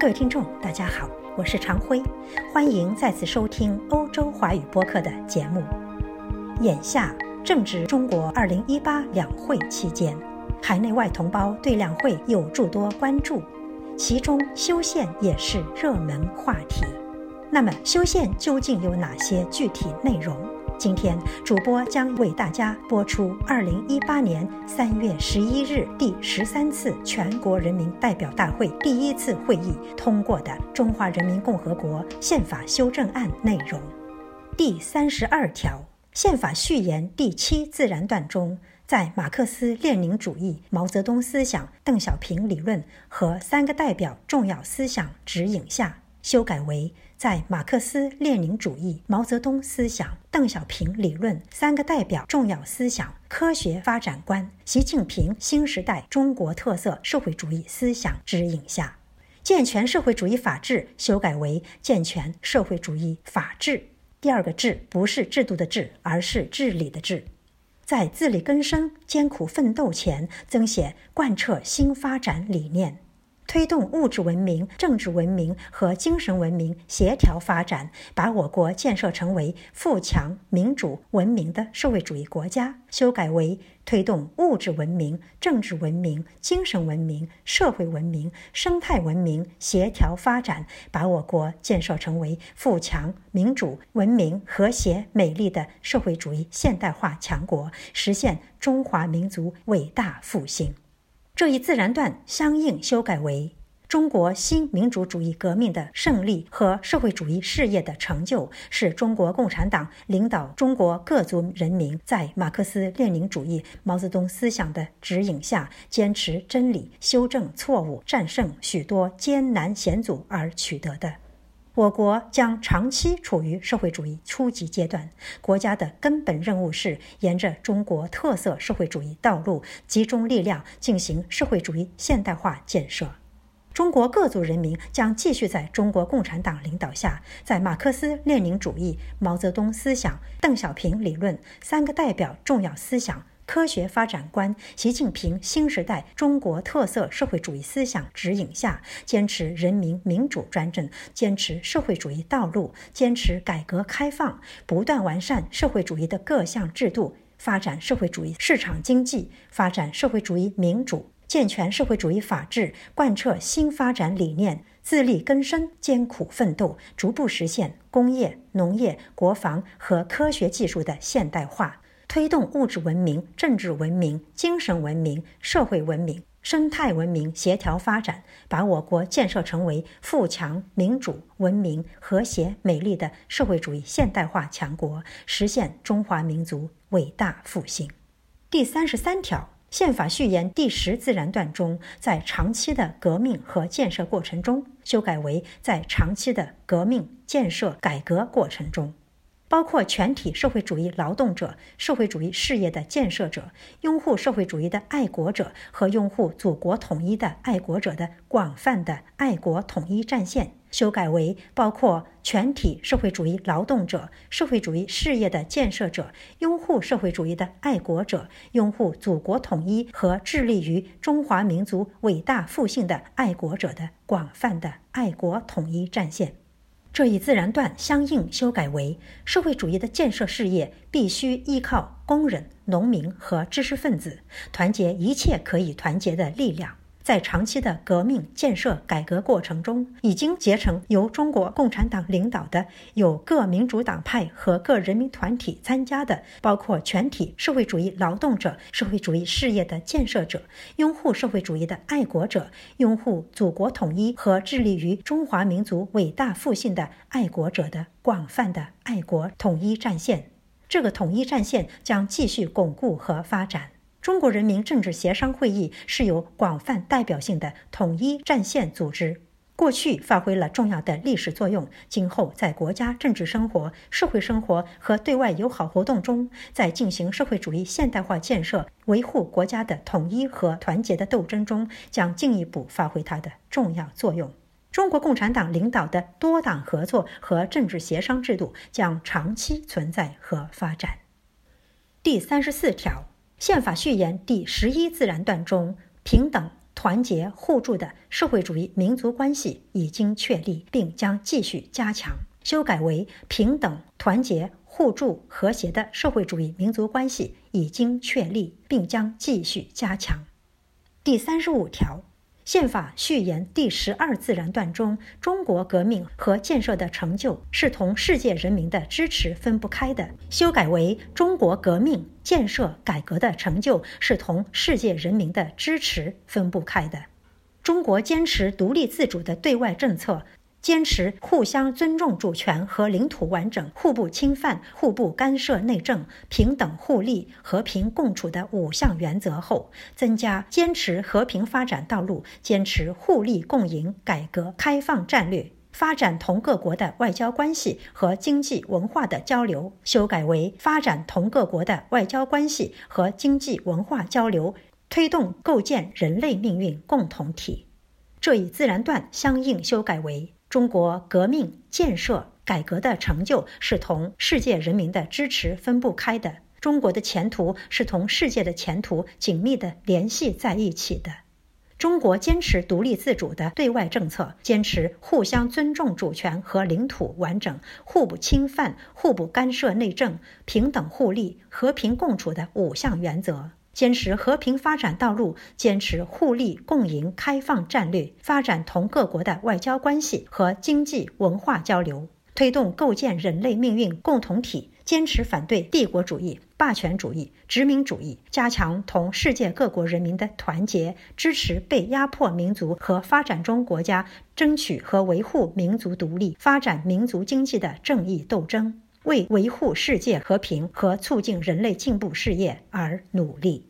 各位听众，大家好，我是常辉，欢迎再次收听欧洲华语播客的节目。眼下正值中国2018两会期间，海内外同胞对两会有诸多关注，其中修宪也是热门话题。那么，修宪究竟有哪些具体内容？今天主播将为大家播出2018年3月11日第十三次全国人民代表大会第一次会议通过的《中华人民共和国宪法修正案》内容。第三十二条。宪法序言第七自然段中，在马克思列宁主义、毛泽东思想、邓小平理论和三个代表重要思想指引下，修改为在马克思列宁主义、毛泽东思想、邓小平理论、三个代表重要思想、科学发展观、习近平新时代中国特色社会主义思想指引下，健全社会主义法治修改为健全社会主义法治。第二个“治”不是制度的“治”，而是治理的“治”。在自力更生、艰苦奋斗前，增写贯彻新发展理念。推动物质文明、政治文明和精神文明协调发展，把我国建设成为富强、民主、文明的社会主义国家。修改为推动物质文明、政治文明、精神文明、社会文明、生态文明协调发展，把我国建设成为富强、民主、文明、和谐、美丽的社会主义现代化强国，实现中华民族伟大复兴。这一自然段相应修改为：中国新民主主义革命的胜利和社会主义事业的成就，是中国共产党领导中国各族人民在马克思列宁主义、毛泽东思想的指引下，坚持真理、修正错误、战胜许多艰难险阻而取得的。我国将长期处于社会主义初级阶段，国家的根本任务是沿着中国特色社会主义道路，集中力量进行社会主义现代化建设。中国各族人民将继续在中国共产党领导下，在马克思列宁主义、毛泽东思想、邓小平理论、三个代表重要思想。科学发展观、习近平新时代中国特色社会主义思想指引下，坚持人民民主专政，坚持社会主义道路，坚持改革开放，不断完善社会主义的各项制度，发展社会主义市场经济，发展社会主义民主，健全社会主义法治，贯彻新发展理念，自力更生，艰苦奋斗，逐步实现工业、农业、国防和科学技术的现代化。推动物质文明、政治文明、精神文明、社会文明、生态文明协调发展，把我国建设成为富强、民主、文明、和谐、美丽的社会主义现代化强国，实现中华民族伟大复兴。第三十三条，宪法序言第十自然段中，在长期的革命和建设过程中，修改为在长期的革命、建设、改革过程中。包括全体社会主义劳动者、社会主义事业的建设者、拥护社会主义的爱国者和拥护祖国统一的爱国者的广泛的爱国统一战线，修改为包括全体社会主义劳动者、社会主义事业的建设者、拥护社会主义的爱国者、拥护祖国统一和致力于中华民族伟大复兴的爱国者的广泛的爱国统一战线。这一自然段相应修改为：社会主义的建设事业必须依靠工人、农民和知识分子，团结一切可以团结的力量。在长期的革命、建设、改革过程中，已经结成由中国共产党领导的、有各民主党派和各人民团体参加的，包括全体社会主义劳动者、社会主义事业的建设者、拥护社会主义的爱国者、拥护祖国统一和致力于中华民族伟大复兴的爱国者的广泛的爱国统一战线。这个统一战线将继续巩固和发展。中国人民政治协商会议是有广泛代表性的统一战线组织，过去发挥了重要的历史作用，今后在国家政治生活、社会生活和对外友好活动中，在进行社会主义现代化建设、维护国家的统一和团结的斗争中，将进一步发挥它的重要作用。中国共产党领导的多党合作和政治协商制度将长期存在和发展。第三十四条。宪法序言第十一自然段中，平等、团结互助的社会主义民族关系已经确立，并将继续加强。修改为平等、团结、互助、和谐的社会主义民族关系已经确立，并将继续加强。第三十五条，宪法序言第十二自然段中，中国革命和建设的成就是同世界人民的支持分不开的，修改为中国革命、建设、改革的成就是同世界人民的支持分不开的。中国坚持独立自主的对外政策。坚持互相尊重主权和领土完整、互不侵犯、互不干涉内政、平等互利、和平共处的五项原则后，增加坚持和平发展道路、坚持互利共赢、改革开放战略，发展同各国的外交关系和经济文化的交流，修改为发展同各国的外交关系和经济文化交流，推动构建人类命运共同体。这一自然段相应修改为。中国革命、建设、改革的成就是同世界人民的支持分不开的。中国的前途是同世界的前途紧密地联系在一起的。中国坚持独立自主的对外政策，坚持互相尊重主权和领土完整、互不侵犯、互不干涉内政、平等互利、和平共处的五项原则。坚持和平发展道路，坚持互利共赢开放战略，发展同各国的外交关系和经济文化交流，推动构建人类命运共同体。坚持反对帝国主义、霸权主义、殖民主义，加强同世界各国人民的团结，支持被压迫民族和发展中国家争取和维护民族独立、发展民族经济的正义斗争。为维护世界和平和促进人类进步事业而努力。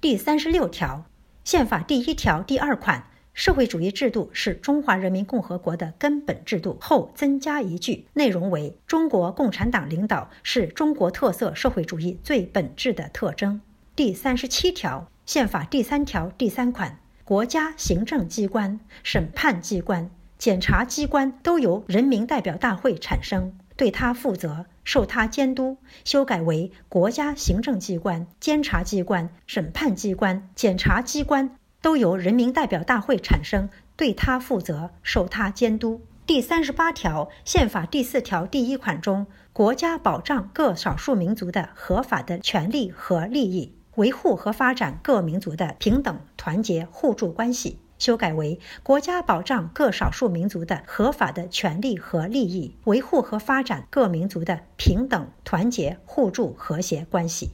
第三十六条，宪法第一条第二款，社会主义制度是中华人民共和国的根本制度后增加一句，内容为：中国共产党领导是中国特色社会主义最本质的特征。第三十七条，宪法第三条第三款，国家行政机关、审判机关、检察机关都由人民代表大会产生。对他负责，受他监督，修改为国家行政机关、监察机关、审判机关、检察机关都由人民代表大会产生，对他负责，受他监督。第三十八条宪法第四条第一款中，国家保障各少数民族的合法的权利和利益，维护和发展各民族的平等、团结、互助关系。修改为国家保障各少数民族的合法的权利和利益，维护和发展各民族的平等、团结、互助、和谐关系。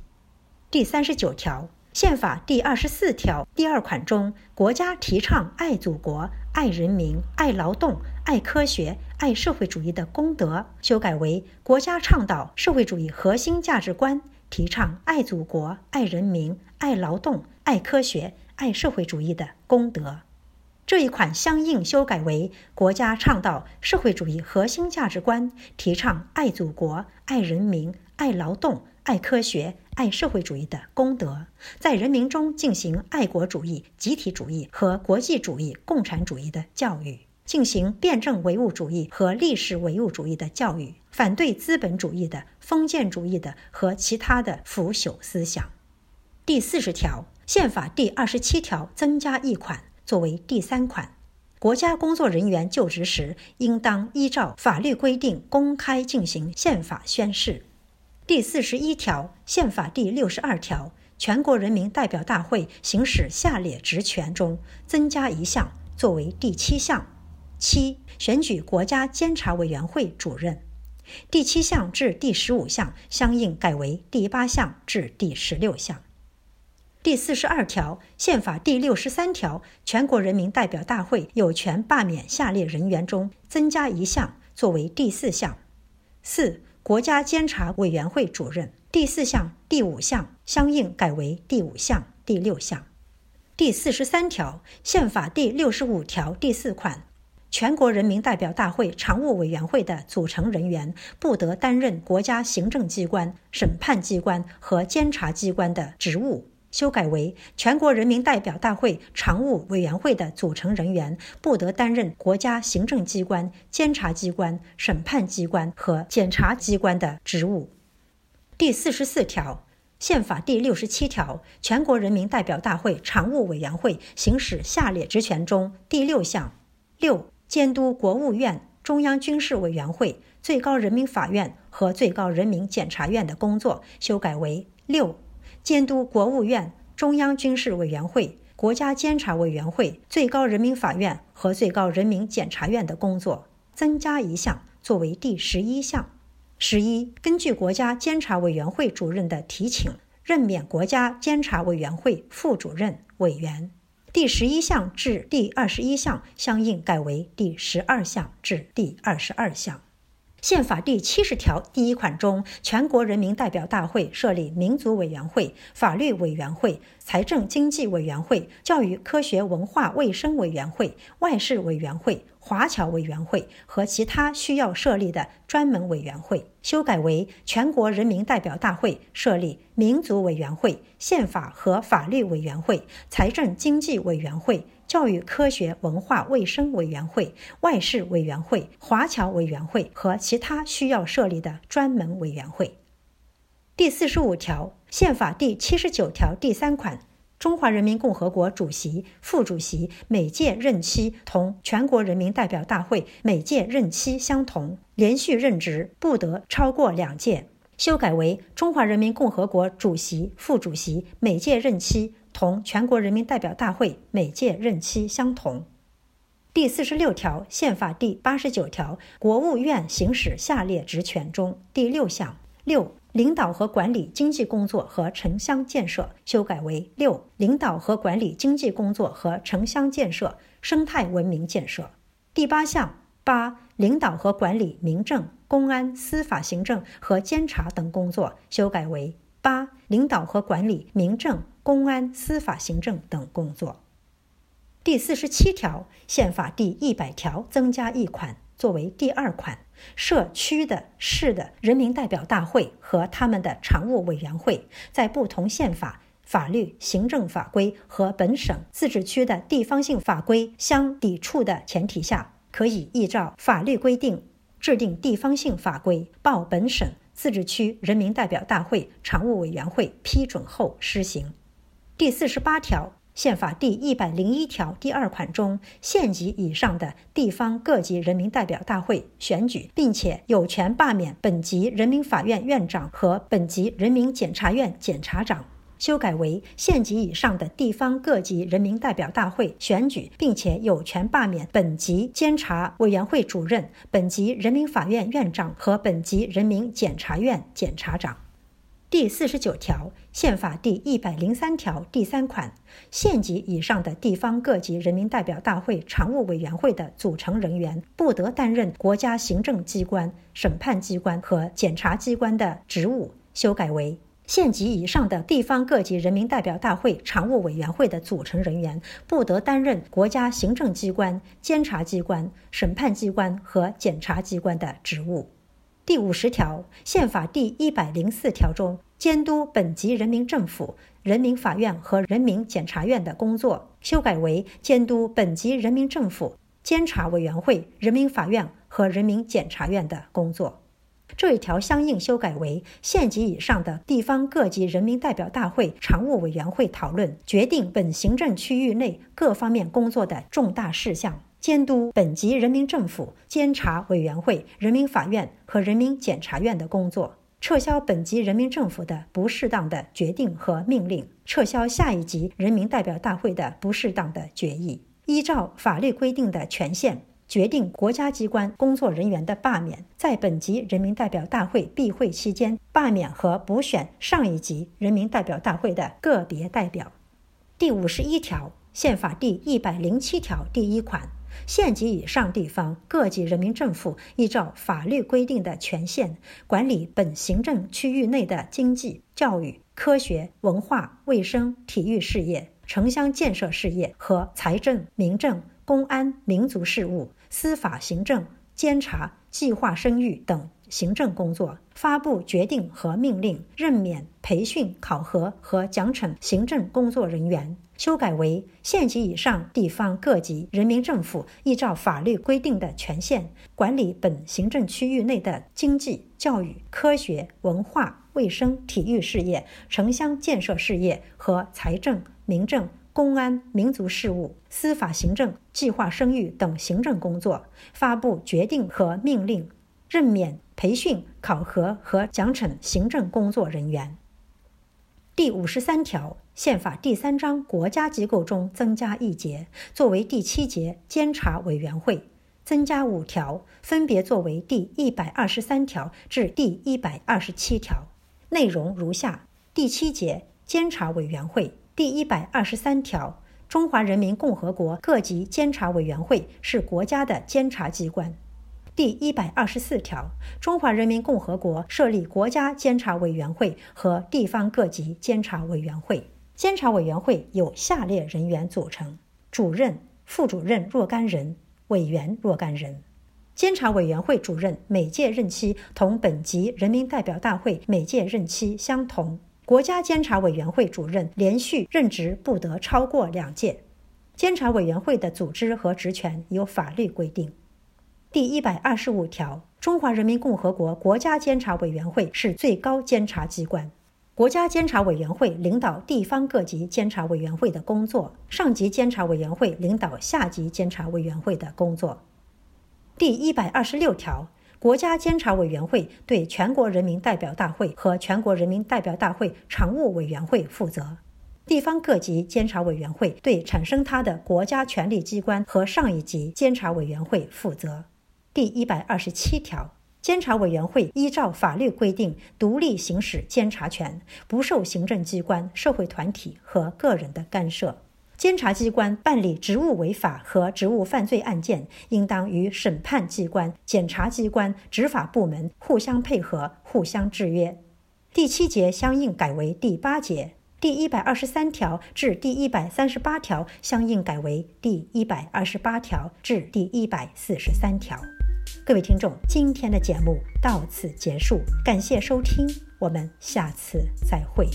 第三十九条，宪法第二十四条第二款中，国家提倡爱祖国、爱人民、爱劳动、爱科学、爱社会主义的功德，修改为国家倡导社会主义核心价值观，提倡爱祖国、爱人民、爱劳动、爱科学、爱社会主义的功德。这一款相应修改为：国家倡导社会主义核心价值观，提倡爱祖国、爱人民、爱劳动、爱科学、爱社会主义的功德，在人民中进行爱国主义、集体主义和国际主义、共产主义的教育，进行辩证唯物主义和历史唯物主义的教育，反对资本主义的、封建主义的和其他的腐朽思想。第四十条，宪法第二十七条增加一款。作为第三款，国家工作人员就职时，应当依照法律规定公开进行宪法宣誓。第四十一条，宪法第六十二条，全国人民代表大会行使下列职权中增加一项，作为第七项：七、选举国家监察委员会主任。第七项至第十五项相应改为第八项至第十六项。第四十二条，宪法第六十三条，全国人民代表大会有权罢免下列人员中增加一项，作为第四项。四、国家监察委员会主任。第四项、第五项相应改为第五项、第六项。第四十三条，宪法第六十五条第四款，全国人民代表大会常务委员会的组成人员不得担任国家行政机关、审判机关和监察机关的职务。修改为全国人民代表大会常务委员会的组成人员不得担任国家行政机关、监察机关、审判机关和检察机关的职务。第四十四条，宪法第六十七条，全国人民代表大会常务委员会行使下列职权中第六项：六、监督国务院、中央军事委员会、最高人民法院和最高人民检察院的工作，修改为六、监督国务院、中央军事委员会、国家监察委员会、最高人民法院和最高人民检察院的工作，增加一项作为第十一项。十一，根据国家监察委员会主任的提请，任免国家监察委员会副主任、委员。第十一项至第二十一项相应改为第十二项至第二十二项。宪法第七十条第一款中，全国人民代表大会设立民族委员会、法律委员会、财政经济委员会、教育科学文化卫生委员会、外事委员会。华侨委员会和其他需要设立的专门委员会，修改为全国人民代表大会设立民族委员会、宪法和法律委员会、财政经济委员会、教育科学文化卫生委员会、外事委员会、华侨委员会和其他需要设立的专门委员会。第四十五条，宪法第七十九条第三款。中华人民共和国主席、副主席每届任期同全国人民代表大会每届任期相同，连续任职不得超过两届。修改为中华人民共和国主席、副主席每届任期同全国人民代表大会每届任期相同。第四十六条，宪法第八十九条，国务院行使下列职权中第六项六。领导和管理经济工作和城乡建设，修改为六；领导和管理经济工作和城乡建设、生态文明建设。第八项八，领导和管理民政、公安、司法行政和监察等工作，修改为八；领导和管理民政、公安、司法行政等工作。第四十七条，宪法第一百条增加一款，作为第二款。社区的市的人民代表大会和他们的常务委员会，在不同宪法、法律、行政法规和本省、自治区的地方性法规相抵触的前提下，可以依照法律规定制定地方性法规，报本省、自治区人民代表大会常务委员会批准后施行。第四十八条。宪法第一百零一条第二款中，县级以上的地方各级人民代表大会选举，并且有权罢免本级人民法院院长和本级人民检察院检察长，修改为县级以上的地方各级人民代表大会选举，并且有权罢免本级监察委员会主任、本级人民法院院长和本级人民检察院检察长。第四十九条，宪法第一百零三条第三款，县级以上的地方各级人民代表大会常务委员会的组成人员，不得担任国家行政机关、审判机关和检察机关的职务。修改为，县级以上的地方各级人民代表大会常务委员会的组成人员，不得担任国家行政机关、监察机关、审判机关和检察机关的职务。第五十条，宪法第一百零四条中，监督本级人民政府、人民法院和人民检察院的工作，修改为监督本级人民政府、监察委员会、人民法院和人民检察院的工作。这一条相应修改为县级以上的地方各级人民代表大会常务委员会讨论决定本行政区域内各方面工作的重大事项。监督本级人民政府、监察委员会、人民法院和人民检察院的工作，撤销本级人民政府的不适当的决定和命令，撤销下一级人民代表大会的不适当的决议，依照法律规定的权限决定国家机关工作人员的罢免，在本级人民代表大会闭会期间罢免和补选上一级人民代表大会的个别代表。第五十一条，宪法第一百零七条第一款。县级以上地方各级人民政府依照法律规定的权限管理本行政区域内的经济、教育、科学、文化、卫生、体育事业、城乡建设事业和财政、民政、公安、民族事务、司法行政、监察、计划生育等。行政工作，发布决定和命令，任免、培训、考核和奖惩行政工作人员。修改为县级以上地方各级人民政府依照法律规定的权限管理本行政区域内的经济、教育、科学、文化、卫生、体育事业、城乡建设事业和财政、民政、公安、民族事务、司法行政、计划生育等行政工作，发布决定和命令，任免、培训、考核和奖惩行政工作人员。第五十三条，宪法第三章国家机构中增加一节，作为第七节监察委员会；增加五条，分别作为第一百二十三条至第一百二十七条。内容如下：第七节监察委员会第一百二十三条，中华人民共和国各级监察委员会是国家的监察机关。第一百二十四条，中华人民共和国设立国家监察委员会和地方各级监察委员会。监察委员会由下列人员组成：主任、副主任若干人，委员若干人。监察委员会主任每届任期同本级人民代表大会每届任期相同。国家监察委员会主任连续任职不得超过两届。监察委员会的组织和职权由法律规定。第一百二十五条，中华人民共和国国家监察委员会是最高监察机关。国家监察委员会领导地方各级监察委员会的工作，上级监察委员会领导下级监察委员会的工作。第一百二十六条，国家监察委员会对全国人民代表大会和全国人民代表大会常务委员会负责。地方各级监察委员会对产生它的国家权力机关和上一级监察委员会负责。第一百二十七条，监察委员会依照法律规定独立行使监察权，不受行政机关、社会团体和个人的干涉。监察机关办理职务违法和职务犯罪案件，应当与审判机关、检察机关、执法部门互相配合、互相制约。第七节相应改为第八节，第一百二十三条至第一百三十八条相应改为第一百二十八条至第一百四十三条。各位听众，今天的节目到此结束，感谢收听，我们下次再会。